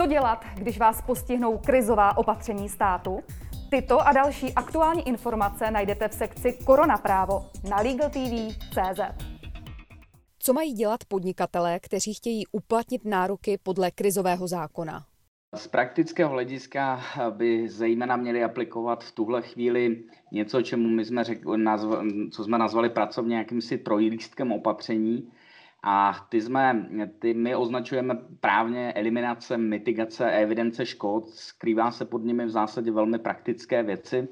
Co dělat, když vás postihnou krizová opatření státu? Tyto a další aktuální informace najdete v sekci Korona právo na LegalTV.cz. Co mají dělat podnikatelé, kteří chtějí uplatnit nároky podle krizového zákona? Z praktického hlediska by zejména měli aplikovat v tuhle chvíli něco, čemu my jsme řekli, co jsme nazvali pracovně jakýmsi trojlístkem opatření, a ty, jsme, ty my označujeme právně eliminace, mitigace, evidence škod. Skrývá se pod nimi v zásadě velmi praktické věci.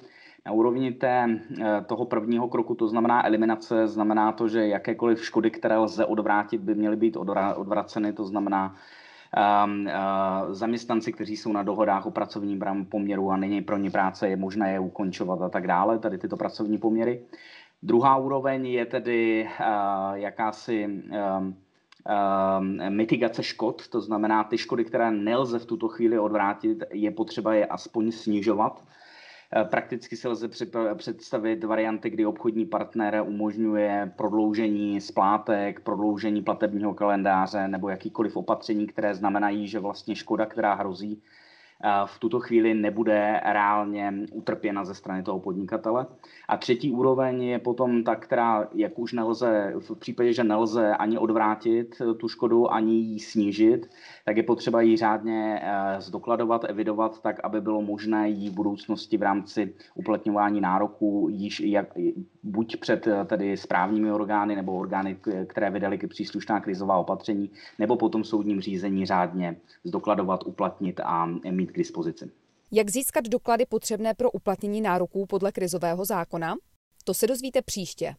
Na úrovni té, toho prvního kroku, to znamená eliminace, znamená to, že jakékoliv škody, které lze odvrátit, by měly být odvraceny, to znamená um, uh, zaměstnanci, kteří jsou na dohodách o pracovním poměru a není pro ně práce, je možné je ukončovat a tak dále, tady tyto pracovní poměry. Druhá úroveň je tedy uh, jakási um, um, mitigace škod, to znamená ty škody, které nelze v tuto chvíli odvrátit, je potřeba je aspoň snižovat. Prakticky se lze představit varianty, kdy obchodní partner umožňuje prodloužení splátek, prodloužení platebního kalendáře nebo jakýkoliv opatření, které znamenají, že vlastně škoda, která hrozí, v tuto chvíli nebude reálně utrpěna ze strany toho podnikatele. A třetí úroveň je potom ta, která, jak už nelze, v případě, že nelze ani odvrátit tu škodu, ani ji snížit, tak je potřeba ji řádně eh, zdokladovat, evidovat, tak, aby bylo možné ji v budoucnosti v rámci uplatňování nároků již jak, buď před eh, tedy správními orgány nebo orgány, které vydali příslušná krizová opatření, nebo potom soudním řízení řádně zdokladovat, uplatnit a mít k dispozici. Jak získat doklady potřebné pro uplatnění nároků podle krizového zákona? To se dozvíte příště.